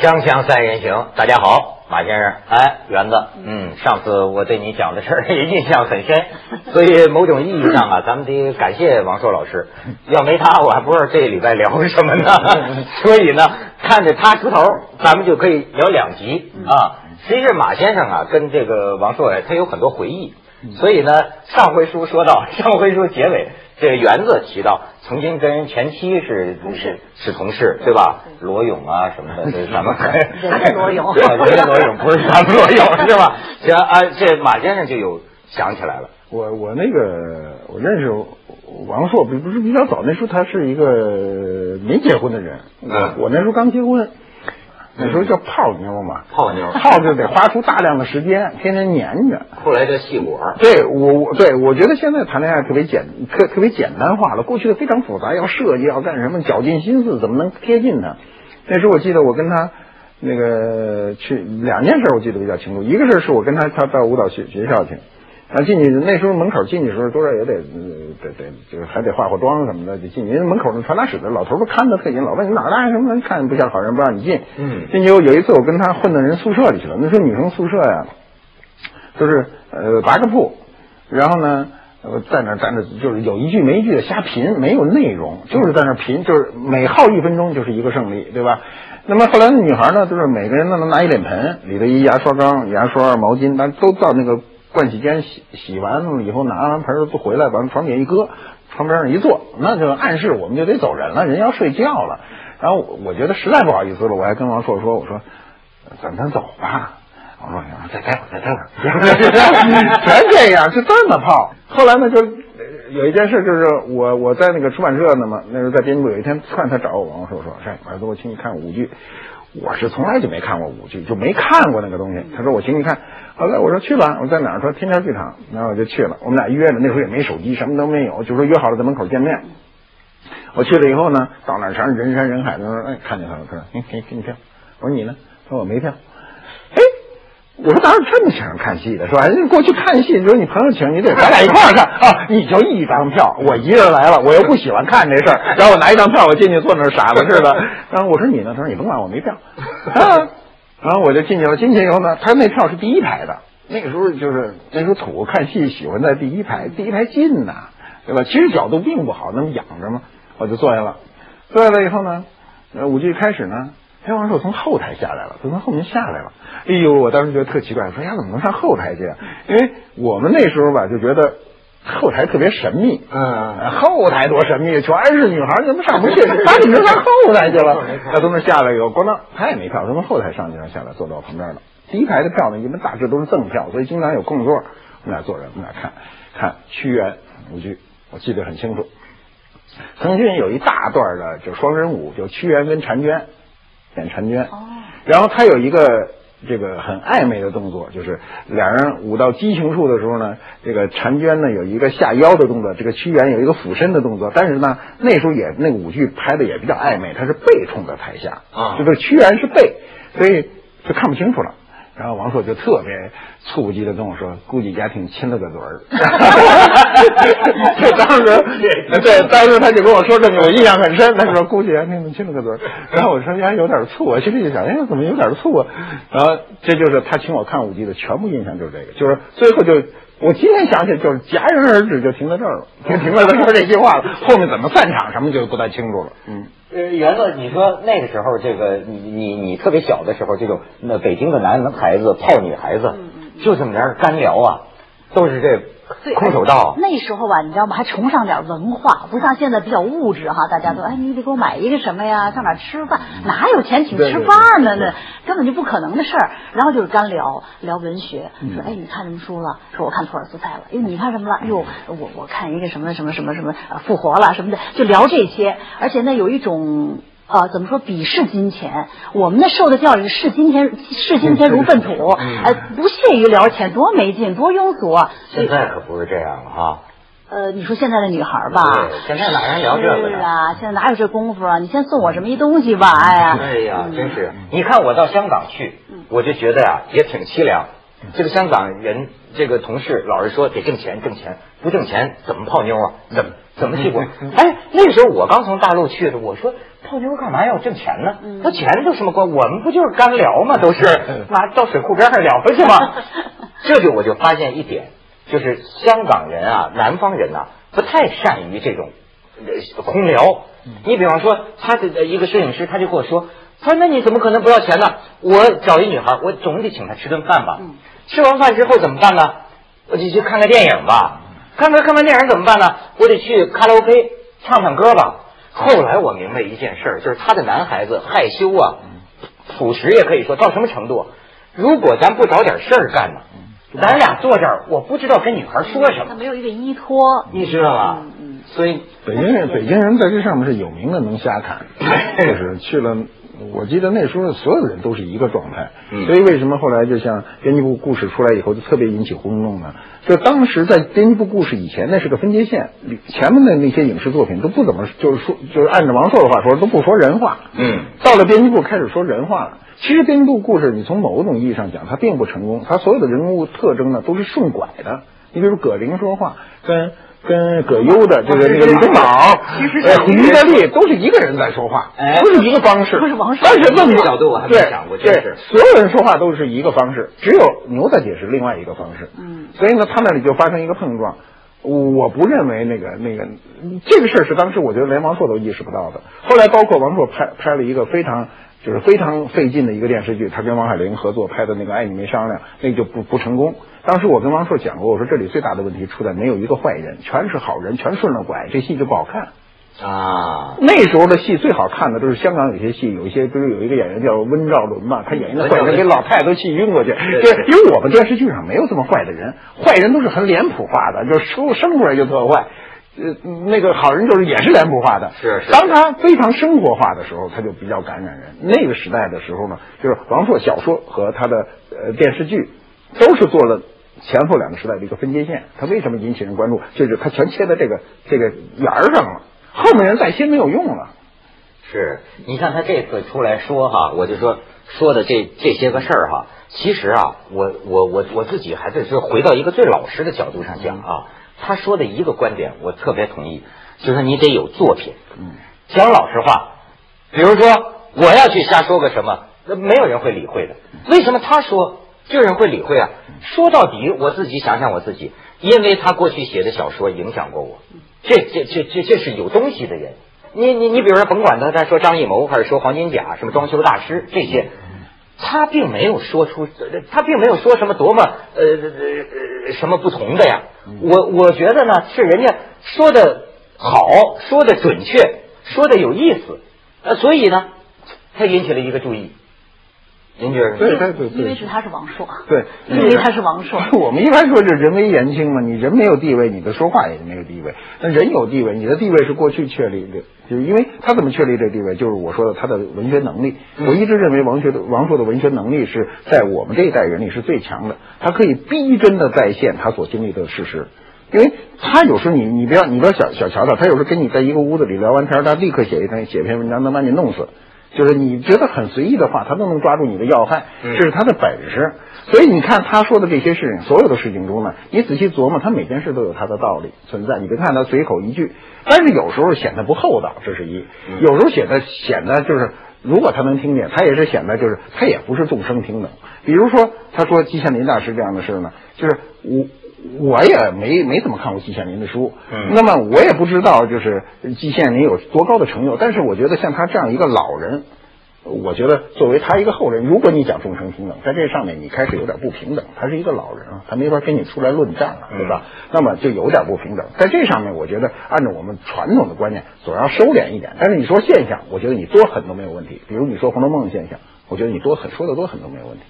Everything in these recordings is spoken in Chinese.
锵锵三人行，大家好，马先生，哎，园子，嗯，上次我对你讲的事儿也印象很深，所以某种意义上啊，咱们得感谢王硕老师，要没他，我还不知道这礼拜聊什么呢。所以呢，看着他出头，咱们就可以聊两集。啊。其实马先生啊，跟这个王硕呀，他有很多回忆，所以呢，上回书说到，上回书结尾。这个园子提到曾经跟前妻是是是同事对吧？罗勇啊什么的，这 咱们 人家罗勇，人家罗勇不是咱们罗勇是吧？这啊，这马先生就有想起来了。我我那个我认识王朔，不不是比较早，那时候他是一个没结婚的人，我我那时候刚结婚。那时候叫泡妞嘛，泡妞泡就得花出大量的时间，天天黏着。后来叫戏果。对我我对我觉得现在谈恋爱特别简特特别简单化了，过去的非常复杂，要设计要干什么，绞尽心思怎么能贴近他。那时候我记得我跟他那个去两件事，我记得比较清楚。一个事是我跟他他到舞蹈学学校去。啊，进去那时候门口进去的时候，多少也得得得，就是还得化化妆什么的，就进去。因为门口那传达室的老头都看得特紧，老问你哪儿来什么，看不像好人不让你进。嗯。进去有有一次我跟他混到人宿舍里去了，那时候女生宿舍呀，就是呃八个铺，然后呢在那站着，就是有一句没一句的瞎贫，没有内容，就是在那贫，就是每耗一分钟就是一个胜利，对吧？那么后来那女孩呢，就是每个人都能拿一脸盆，里头一牙刷缸、牙刷、毛巾，但都到那个。盥洗间洗洗完了以后，拿完盆儿不回来，往床底下一搁，床边上一坐，那就暗示我们就得走人了，人要睡觉了。然后我觉得实在不好意思了，我还跟王硕说：“我说咱咱走吧。”王硕说：“再待会儿，再待会儿。”全这样，就这么泡。后来呢，就有一件事，就是我我在那个出版社呢嘛，那时候在编辑部，有一天突然他找我，王硕说：“说儿子，我请你看舞剧。”我是从来就没看过舞剧，就没看过那个东西。他说：“我请你看。”后来我说去吧，我在哪儿？说天桥剧场，然后我就去了。我们俩约着，那时候也没手机，什么都没有，就说约好了在门口见面。我去了以后呢，到那儿全是人山人海的，哎，看见他了，他说给给给你票。我说你呢？他说我没票。我说哪有这么请人看戏的，是吧？人家过去看戏，你说你朋友请，你得咱俩一块儿看啊。你就一张票，我一个人来了，我又不喜欢看这事儿，然后我拿一张票，我进去坐那傻子似的。然后我说你呢？他说你甭管，我没票。啊。然后我就进去了，进去以后呢，他那票是第一排的。那个时候就是那时候土看戏喜欢在第一排，第一排近呐，对吧？其实角度并不好，那么仰着嘛，我就坐下了。坐下来以后呢，呃，舞剧开始呢，黑王说从后台下来了，他从后面下来了。哎呦，我当时觉得特奇怪，说呀怎么能上后台去？因为我们那时候吧就觉得后台特别神秘，嗯，后台多神秘，全是女孩，怎么上不去？他怎么能上后台去了？他从那下来以后，咣当，他也没票，他从后台上去，上下来坐到我旁边了。第一排的票呢，一般大致都是赠票，所以经常有空座。我们俩坐着，我们俩看看屈原舞剧，我记得很清楚。曾经有一大段的就双人舞，就屈原跟婵娟演婵娟。哦。然后他有一个这个很暧昧的动作，就是两人舞到激情处的时候呢，这个婵娟呢有一个下腰的动作，这个屈原有一个俯身的动作。但是呢，那时候也那个舞剧拍的也比较暧昧，他是背冲着台下啊，就是屈原是背，所以就看不清楚了。然后王朔就特别猝不及的跟我说：“估计家庭亲了个嘴儿。”当时对，当时他就跟我说这个，我印象很深。他说：“估计家庭亲了个嘴儿。”然后我说：“呀有点醋。”我心里就想：“哎，怎么有点醋啊？”然后这就是他请我看舞剧的全部印象，就是这个。就是最后就我今天想起来，就是戛然而止，就停在这儿了，就停在他说这句话了。后面怎么散场什么就不太清楚了。嗯。呃，园子，你说那个时候，这个你你你特别小的时候，这种那北京的男孩子泡女孩子，就这么点干聊啊，都是这空手道。那时候吧，你知道吗？还崇尚点文化，不像现在比较物质哈。大家都哎，你得给我买一个什么呀？上哪吃饭？哪有钱请吃饭呢？那根本就不可能的事儿。然后就是干聊，聊文学，说哎，你看什么书了？说我看托尔斯泰了。哎，你看什么了？哟，我我看一个什么什么什么什么复活了什么的，就聊这些。而且呢，有一种。呃，怎么说？鄙视金钱，我们那受的教育是视金钱，视金钱如粪土，呃，不屑于聊钱，多没劲，多庸俗啊！现在可不是这样了哈。呃，你说现在的女孩吧，现在哪人聊这个是啊，现在哪有这功夫啊？你先送我这么一东西吧，哎呀，哎呀，真是！你看我到香港去，我就觉得呀，也挺凄凉。这个香港人这个同事老是说得挣钱挣钱，不挣钱怎么泡妞啊？怎么怎么去过？哎，那时候我刚从大陆去的，我说泡妞干嘛要挣钱呢？那钱有什么关？我们不就是干聊吗？都是 拿到水库边上聊去吗？这就我就发现一点，就是香港人啊，南方人呐、不太善于这种呃空聊。你比方说，他的一个摄影师，他就跟我说，他说那你怎么可能不要钱呢？我找一女孩，我总得请她吃顿饭吧。吃完饭之后怎么办呢？我就去看个电影吧。看看看完电影怎么办呢？我得去卡拉 OK 唱唱歌吧。后来我明白一件事儿，就是他的男孩子害羞啊，朴实也可以说到什么程度？如果咱不找点事儿干呢，咱俩坐这儿，我不知道跟女孩说什么，他没有一个依托。你知道吧？嗯嗯所以北京人，北京人在这上面是有名的能瞎侃，就是去了。我记得那时候所有人都是一个状态，嗯所以为什么后来就像编辑部故事出来以后就特别引起轰动呢？就当时在编辑部故事以前那是个分界线，前面的那些影视作品都不怎么就是说就是按照王朔的话说都不说人话，嗯，到了编辑部开始说人话了。其实编辑部故事你从某种意义上讲它并不成功，它所有的人物特征呢都是顺拐的。你比如葛玲说话跟。跟葛优的这个这个李东宝，其实呃于德利都是一个人在说话，哎都是一个方式，不是王朔但是问题角度我还没想过对所有人说话都是一个方式，只有牛大姐是另外一个方式。嗯，所以呢，他那里就发生一个碰撞。我不认为那个那个这个事儿是当时我觉得连王朔都意识不到的。后来包括王朔拍拍了一个非常就是非常费劲的一个电视剧，他跟王海玲合作拍的那个《爱你没商量》，那个就不不成功。当时我跟王朔讲过，我说这里最大的问题出在没有一个坏人，全是好人，全顺了拐，这戏就不好看。啊，那时候的戏最好看的都是香港有些戏，有一些不是有一个演员叫温兆伦嘛，他演一个坏人给老太太都气晕过去。对对，因为我们电视剧上没有这么坏的人，坏人都是很脸谱化的，就是生生出来就特坏。呃，那个好人就是也是脸谱化的，是是当他非常生活化的时候，他就比较感染人。那个时代的时候呢，就是王朔小说和他的呃电视剧都是做了前后两个时代的一个分界线。他为什么引起人关注？就是他全切在这个这个沿儿上了，后面人再切没有用了。是你看他这次出来说哈，我就说说的这这些个事儿哈，其实啊，我我我我自己还是是回到一个最老实的角度上讲啊，他说的一个观点我特别同意，就是你得有作品。嗯，讲老实话，比如说我要去瞎说个什么，那没有人会理会的。为什么他说就有人会理会啊？说到底，我自己想想我自己，因为他过去写的小说影响过我，这这这这这是有东西的人。你你你比如说，甭管他他说张艺谋还是说黄金甲，什么装修大师这些，他并没有说出，他并没有说什么多么呃呃呃什么不同的呀。我我觉得呢，是人家说的好，说的准确，说的有意思，呃，所以呢，他引起了一个注意。您觉得？对对对对，因为是他是王朔，对，因为他是王朔。我们一般说这人微言轻嘛，你人没有地位，你的说话也没有地位。那人有地位，你的地位是过去确立的，就是因为他怎么确立这地位，就是我说的他的文学能力。我一直认为王学的王朔的文学能力是在我们这一代人里是最强的，他可以逼真的再现他所经历的事实。因为他有时候你你不要你不要小小瞧他，他有时候跟你在一个屋子里聊完天，他立刻写一篇写篇文章能把你弄死。就是你觉得很随意的话，他都能抓住你的要害，嗯这是他的本事。所以你看他说的这些事情，所有的事情中呢，你仔细琢磨，他每件事都有他的道理存在。你别看他随口一句，但是有时候显得不厚道，这是一；有时候显得显得就是，如果他能听见，他也是显得就是他也不是众生平等。比如说，他说季羡林大师这样的事呢，就是我。我也没没怎么看过季羡林的书，嗯那么我也不知道就是季羡林有多高的成就，但是我觉得像他这样一个老人，我觉得作为他一个后人，如果你讲众生平等，在这上面你开始有点不平等，他是一个老人啊，他没法跟你出来论战了，对吧？那么就有点不平等，在这上面，我觉得按照我们传统的观念，总要收敛一点。但是你说现象，我觉得你多狠都没有问题。比如你说《红楼梦》的现象，我觉得你多狠说的多狠都没有问题。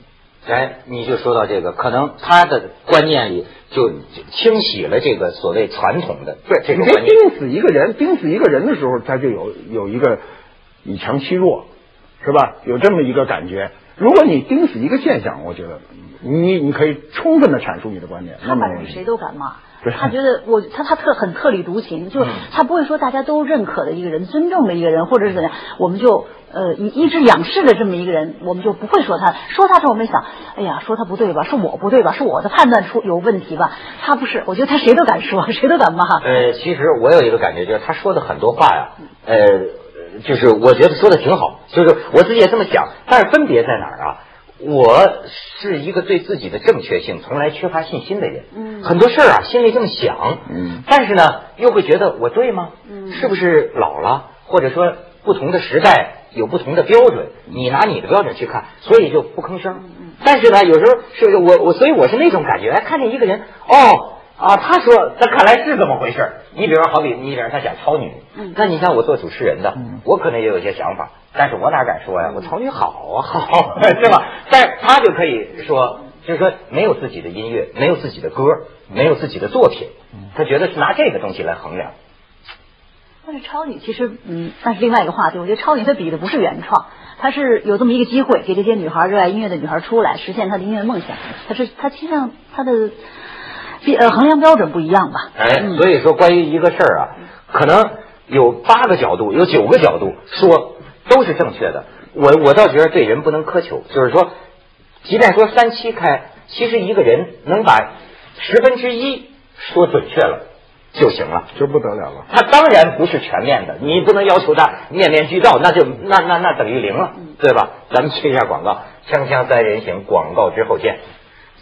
哎，你就说到这个，可能他的观念里就清洗了这个所谓传统的对，你别这种观念。盯死一个人，盯死一个人的时候，他就有有一个以强欺弱，是吧？有这么一个感觉。如果你盯死一个现象，我觉得你你可以充分的阐述你的观点，那么谁都敢骂，对他觉得我他他特很特立独行，就他不会说大家都认可的一个人、尊重的一个人，或者是怎样，我们就呃以一直仰视的这么一个人，我们就不会说他。说他时候我们想，哎呀，说他不对吧？是我不对吧？是我的判断出有问题吧？他不是，我觉得他谁都敢说，谁都敢骂。呃，其实我有一个感觉，就是他说的很多话呀，呃，就是我觉得说的挺好，就是我自己也这么想，但是分别在哪儿啊？我是一个对自己的正确性从来缺乏信心的人，嗯很多事儿啊心里这么想，嗯但是呢又会觉得我对吗？嗯是不是老了？或者说不同的时代有不同的标准，你拿你的标准去看，所以就不吭声。但是呢，有时候是我我所以我是那种感觉，哎，看见一个人，哦。啊，他说，那看来是这么回事儿。你比如说，好比你比如他讲超女，嗯那你像我做主持人的，嗯我可能也有一些想法，但是我哪敢说呀？我超女好啊，好，对吧？但是他就可以说，就是说没有自己的音乐，没有自己的歌，没有自己的作品，他觉得是拿这个东西来衡量。但是超女其实，嗯，那是另外一个话题。我觉得超女她比的不是原创，她是有这么一个机会给这些女孩热爱音乐的女孩出来，实现她的音乐梦想。她是她其实上她的比呃衡量标准不一样吧？哎，嗯所以说关于一个事儿啊，可能有八个角度，有九个角度说都是正确的。我我倒觉得对人不能苛求，就是说，即便说三七开，其实一个人能把十分之一说准确了就行了。就不得了了。他当然不是全面的，你不能要求他面面俱到，那就那那那等于零了，对吧？咱们去一下广告，锵锵三人行，广告之后见。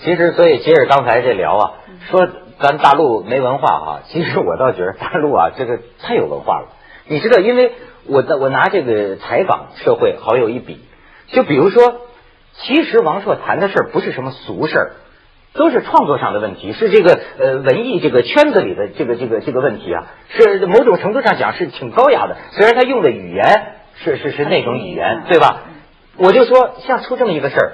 其实，所以接着刚才这聊啊，说咱大陆没文化啊，其实我倒觉得大陆啊，这个太有文化了。你知道，因为我的我拿这个采访社会好友一比，就比如说，其实王朔谈的事儿不是什么俗事儿，都是创作上的问题，是这个呃文艺这个圈子里的这个这个这个问题啊，是某种程度上讲是挺高雅的。虽然他用的语言是是是那种语言，对吧？我就说，像出这么一个事儿，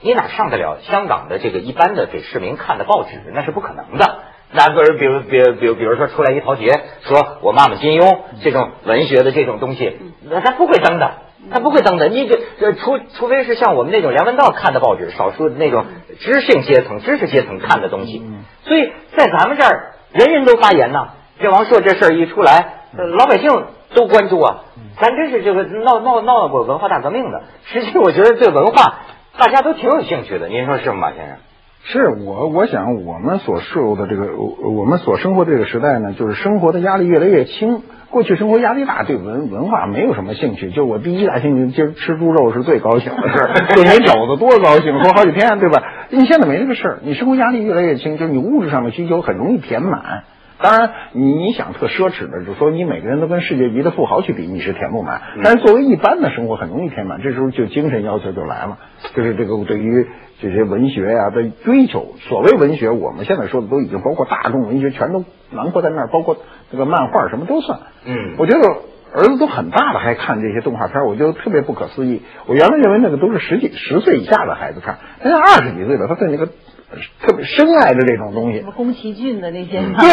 你哪上得了香港的这个一般的给市民看的报纸？那是不可能的。那个人，比如，比如，比如，比如说出来一陶杰，说我骂骂金庸这种文学的这种东西，那他不会登的，他不会登的。你这这除除非是像我们那种梁文道看的报纸，少数那种知性阶层、知识阶层看的东西。所以在咱们这儿，人人都发言呢。这王朔这事儿一出来，呃老百姓都关注啊。咱真是这个闹闹闹过文化大革命的。实际我觉得对文化大家都挺有兴趣的，您说是吗，马先生？是我，我想我们所受的这个，我我们所生活这个时代呢，就是生活的压力越来越轻。过去生活压力大，对文文化没有什么兴趣。就我第一大兴趣，今儿吃猪肉是最高兴的事儿，炖一肘子多高兴，说好几天，对吧？你现在没这个事儿，你生活压力越来越轻，就是你物质上的需求很容易填满。当然，你你想特奢侈的，就说你每个人都跟世界级的富豪去比，你是填不满。但是作为一般的生活，很容易填满。这时候就精神要求就来了，就是这个对于这些文学呀、的追求。所谓文学，我们现在说的都已经包括大众文学，全都囊括在那儿，包括这个漫画什么都算。嗯我觉得儿子都很大了还看这些动画片，我觉得特别不可思议。我原来认为那个都是十几十岁以下的孩子看，现在二十几岁了，他对那个呃特别深爱的这种东西。什么宫崎骏的那些漫对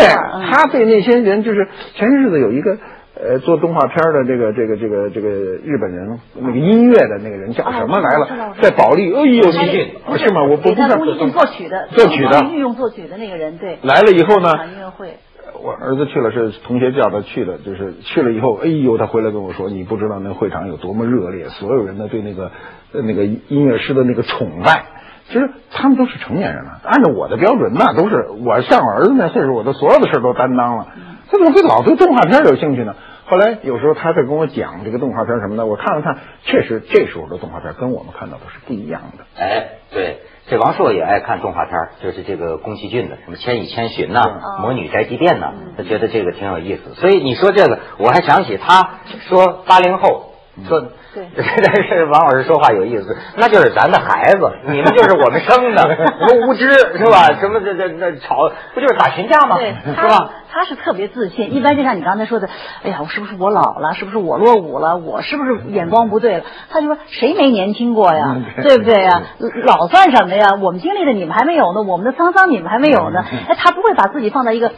他对那些人就是前些日子有一个呃做动画片的这个这个这个这个日本人那个音乐的那个人叫什么哦来了，在保利，哎呦，宫崎骏是吗？我不给不知道宫崎骏作曲的，作曲的。御用作曲的那个人，对，来了以后呢音乐会，我儿子去了，是同学叫他去的，就是去了以后，哎呦，他回来跟我说，你不知道那会场有多么热烈，所有人呢对那个呃那个音乐师的那个崇拜。其实他们都是成年人了，按照我的标准，那都是我像我儿子那岁数，我的所有的事儿都担当了。他怎么会老对动画片有兴趣呢？后来有时候他在跟我讲这个动画片什么的，我看了看，确实这时候的动画片跟我们看到的是不一样的。哎，对，这王朔也爱看动画片儿，就是这个宫崎骏的，什么《千与千寻》呐，嗯魔女宅急便》呐，他觉得这个挺有意思。所以你说这个，我还想起他说八零后。说，对 但是王老师说话有意思，那就是咱的孩子，你们就是我们生的，什么无知是吧？什么这这这吵，不就是打群架吗？对，是吧？他是特别自信，一般就像你刚才说的，哎呀，我是不是我老了？是不是我落伍了？我是不是眼光不对了？他就说谁没年轻过呀嗯？对不对呀？老算什么呀？我们经历的你们还没有呢，我们的沧桑你们还没有呢。嗯哎，他不会把自己放在一个。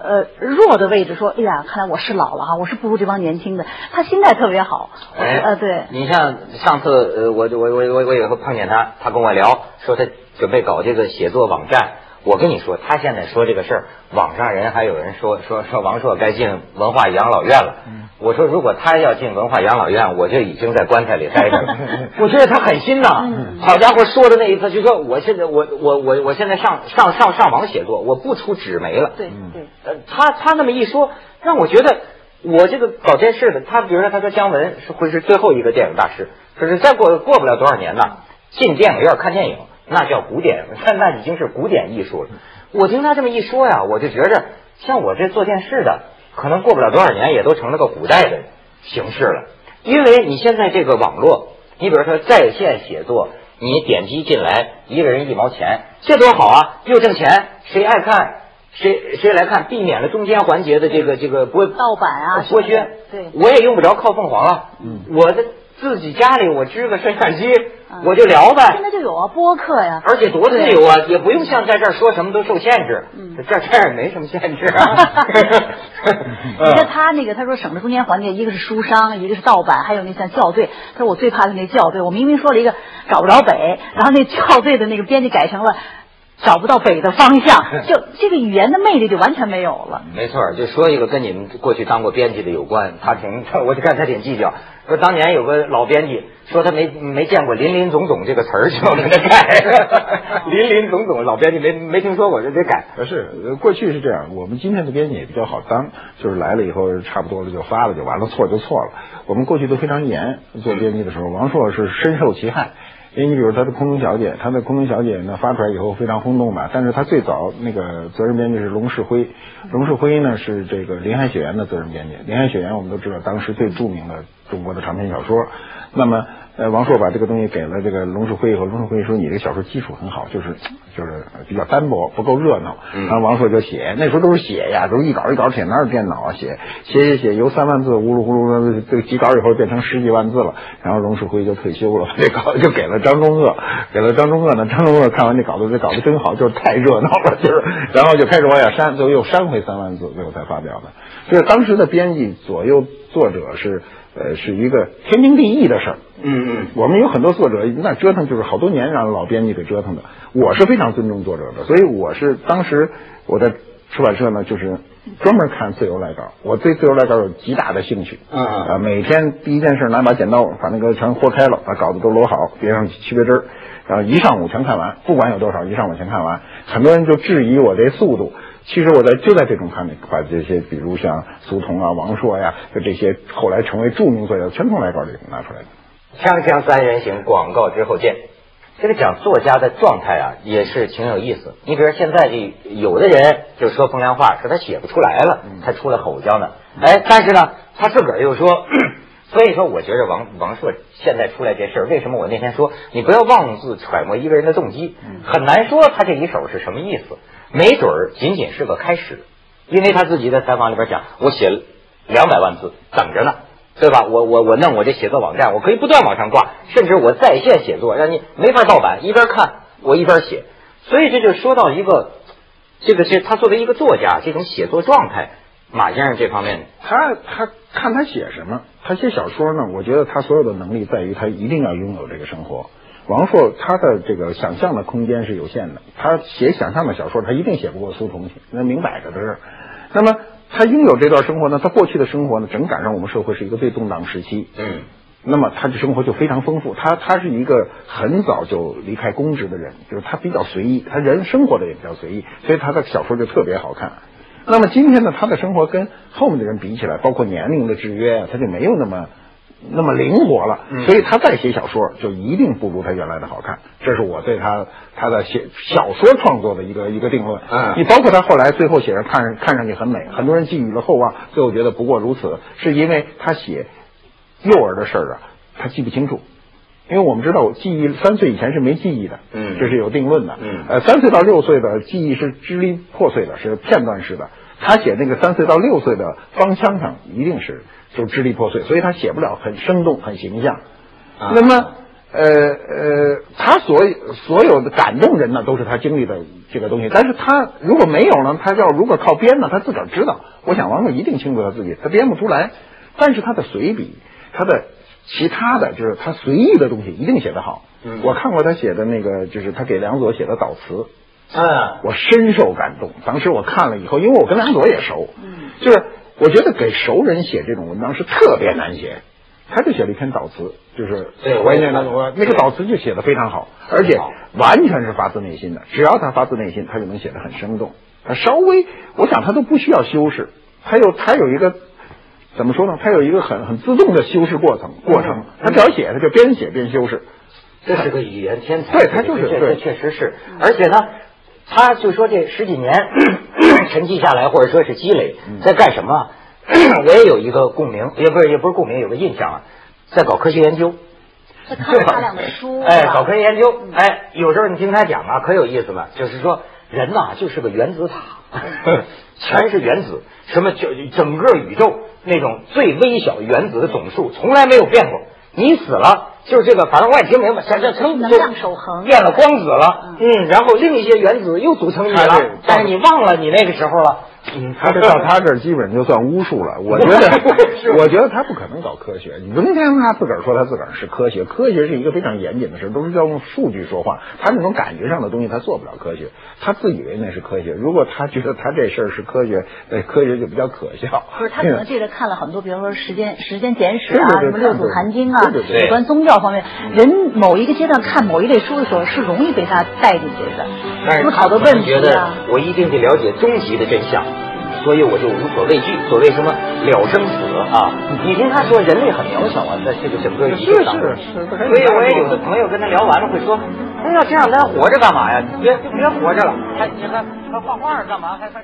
呃，弱的位置说，哎呀，看来我是老了哈，我是不如这帮年轻的。他心态特别好，哎，呃，对，你像上次呃，我我我我我有时候碰见他，他跟我聊说他准备搞这个写作网站，我跟你说，他现在说这个事儿，网上人还有人说说说王朔该进文化养老院了。我说如果他要进文化养老院，我就已经在棺材里待着了。我觉得他狠心呐，好家伙，说的那一次就说我现在我我我我现在上上上上网写作，我不出纸媒了。对对，呃，他他那么一说，让我觉得我这个搞电视的，他比如说他说姜文是会是最后一个电影大师，可是再过过不了多少年呢，进电影院看电影。那叫古典，那那已经是古典艺术了。我听他这么一说呀，我就觉着像我这做电视的，可能过不了多少年也都成了个古代的形式了。因为你现在这个网络，你比如说在线写作，你点击进来，一个人一毛钱，这多好啊，又挣钱，谁爱看谁谁来看，避免了中间环节的这个这个剥盗版啊剥削。对，我也用不着靠凤凰啊。嗯，我的。自己家里我支个摄像机，我就聊呗。现在就有啊，播客呀。而且多自由啊，也不用像在这儿说什么都受限制。嗯，这这儿也没什么限制。你看他那个，他说省着中间环节，一个是书商，一个是盗版，还有那像校对。他说我最怕的那校对，我明明说了一个找不着北，然后那校对的那个编辑改成了。找不到北的方向，就这个语言的魅力就完全没有了。没错，就说一个跟你们过去当过编辑的有关，他挺，我就看他挺计较。说当年有个老编辑说他没没见过“林林总总”这个词儿，就给他改。林林总总，老编辑没没听说过，就得改。不是，过去是这样，我们今天的编辑也比较好当，就是来了以后差不多了就发了就完了，错就错了。我们过去都非常严，做编辑的时候，王朔是深受其害。因为你比如他的空中小姐，他的空中小姐呢发出来以后非常轰动吧，但是他最早那个责任编辑是龙世辉，龙世辉呢是这个林海雪原的责任编辑，林海雪原我们都知道当时最著名的中国的长篇小说，那么。呃，王朔把这个东西给了这个龙世辉以后，龙世辉说：“你这个小说基础很好，就是就是比较单薄，不够热闹。”然后王朔就写，那时候都是写呀，都是一稿一稿写，哪有电脑啊？写写写写，由三万字呜噜呼噜这个几稿以后变成十几万字了。然后龙世辉就退休了，这稿就给了张中鄂，给了张中鄂呢。张中鄂看完这稿子，这稿子真好，就是太热闹了，就是然后就开始往下删，最后又删回三万字，最后才发表的。就是当时的编辑左右作者是。呃，是一个天经地义的事儿。嗯嗯，我们有很多作者，那折腾就是好多年让老编辑给折腾的。我是非常尊重作者的，所以我是当时我在出版社呢，就是专门看自由来稿。我对自由来稿有极大的兴趣。嗯啊，每天第一件事拿把剪刀把那个全豁开了，把稿子都摞好，别上区别针，然后一上午全看完，不管有多少，一上午全看完。很多人就质疑我这速度。其实我在就在这种看里，把这些比如像苏童啊、王朔呀，就这些后来成为著名作家，全从来稿里拿出来的。锵锵三人行，广告之后见。这个讲作家的状态啊，也是挺有意思。你比如现在这有的人就说风凉话，说他写不出来了，他出来吼叫呢。哎，但是呢，他自个儿又说，所以说我觉得王王朔现在出来这事儿，为什么我那天说你不要妄自揣摩一个人的动机，很难说他这一手是什么意思。没准儿仅仅是个开始，因为他自己在采访里边讲，我写了两百万字等着呢，对吧？我我我弄我这写作网站，我可以不断往上挂，甚至我在线写作，让你没法盗版，一边看我一边写。所以这就说到一个，这个是他作为一个作家这种写作状态，马先生这方面，他他看他写什么，他写小说呢？我觉得他所有的能力在于他一定要拥有这个生活。王朔他的这个想象的空间是有限的，他写想象的小说，他一定写不过苏童去，那明摆着的事。那么他拥有这段生活呢？他过去的生活呢，正赶上我们社会是一个最动荡时期。嗯，那么他的生活就非常丰富。他他是一个很早就离开公职的人，就是他比较随意，他人生活的也比较随意，所以他的小说就特别好看。那么今天呢，他的生活跟后面的人比起来，包括年龄的制约啊，他就没有那么。那么灵活了，所以他再写小说就一定不如他原来的好看。这是我对他他的写小说创作的一个一个定论。嗯，你包括他后来最后写上看看上去很美，很多人寄予了厚望，最后觉得不过如此，是因为他写幼儿的事儿啊，他记不清楚。因为我们知道记忆三岁以前是没记忆的，嗯，这是有定论的。嗯，呃，三岁到六岁的记忆是支离破碎的，是片段式的。他写那个三岁到六岁的方腔上一定是就支离破碎，所以他写不了很生动、很形象。那么，呃呃，他所所有的感动人呢，都是他经历的这个东西。但是他如果没有呢，他要如果靠编呢，他自个儿知道。我想王朔一定清楚他自己，他编不出来。但是他的随笔，他的其他的就是他随意的东西，一定写得好。我看过他写的那个，就是他给梁左写的悼词。嗯，我深受感动。当时我看了以后，因为我跟梁左也熟，嗯，就是我觉得给熟人写这种文章是特别难写。他就写了一篇悼词，就是对怀念那个我那个悼词就写的非常好，而且完全是发自内心的。只要他发自内心，他就能写的很生动。他稍微，我想他都不需要修饰，他有他有一个怎么说呢？他有一个很很自动的修饰过程过程。他只要写，他就边写边修饰。这是个语言天才，对他就是确实是，而且呢，他就说这十几年沉积下来，或者说是积累，在干什么？我也有一个共鸣，也不是也不是共鸣，有个印象啊，在搞科学研究。在看量的书，哎，搞科学研究，哎，有时候你听他讲啊，可有意思了。就是说，人呐、就是个原子塔，全是原子，什么就整个宇宙那种最微小原子的总数从来没有变过。你死了，就是这个，反正我也听明白，这这成能量守恒变了光子了，嗯，然后另一些原子又组成你了是你忘了你那个时候了。嗯，他这到他这儿基本就算巫术了。我觉得，我觉得他不可能搞科学。你不能让他自个儿说他自个儿是科学，科学是一个非常严谨的事，都是要用数据说话。他那种感觉上的东西，他做不了科学。他自以为那是科学。如果他觉得他这事儿是科学，那科学就比较可笑。不是他可能这个看了很多，比如说《时间时间简史》啊，对对对什么《六祖坛经》啊，有关宗教方面，人某一个阶段看某一类书的时候，是容易被他带进去的，但是思考的问题觉得啊。我一定得了解终极的真相，所以我就无所畏惧。所谓什么了生死啊？你听他说，人类很渺小啊，在这个整个宇宙当中。是是是所以我也有的朋友跟他聊完了会说：“哎呀，这样咱活着干嘛呀？别就别活着了，还你还还画画干嘛？还还。”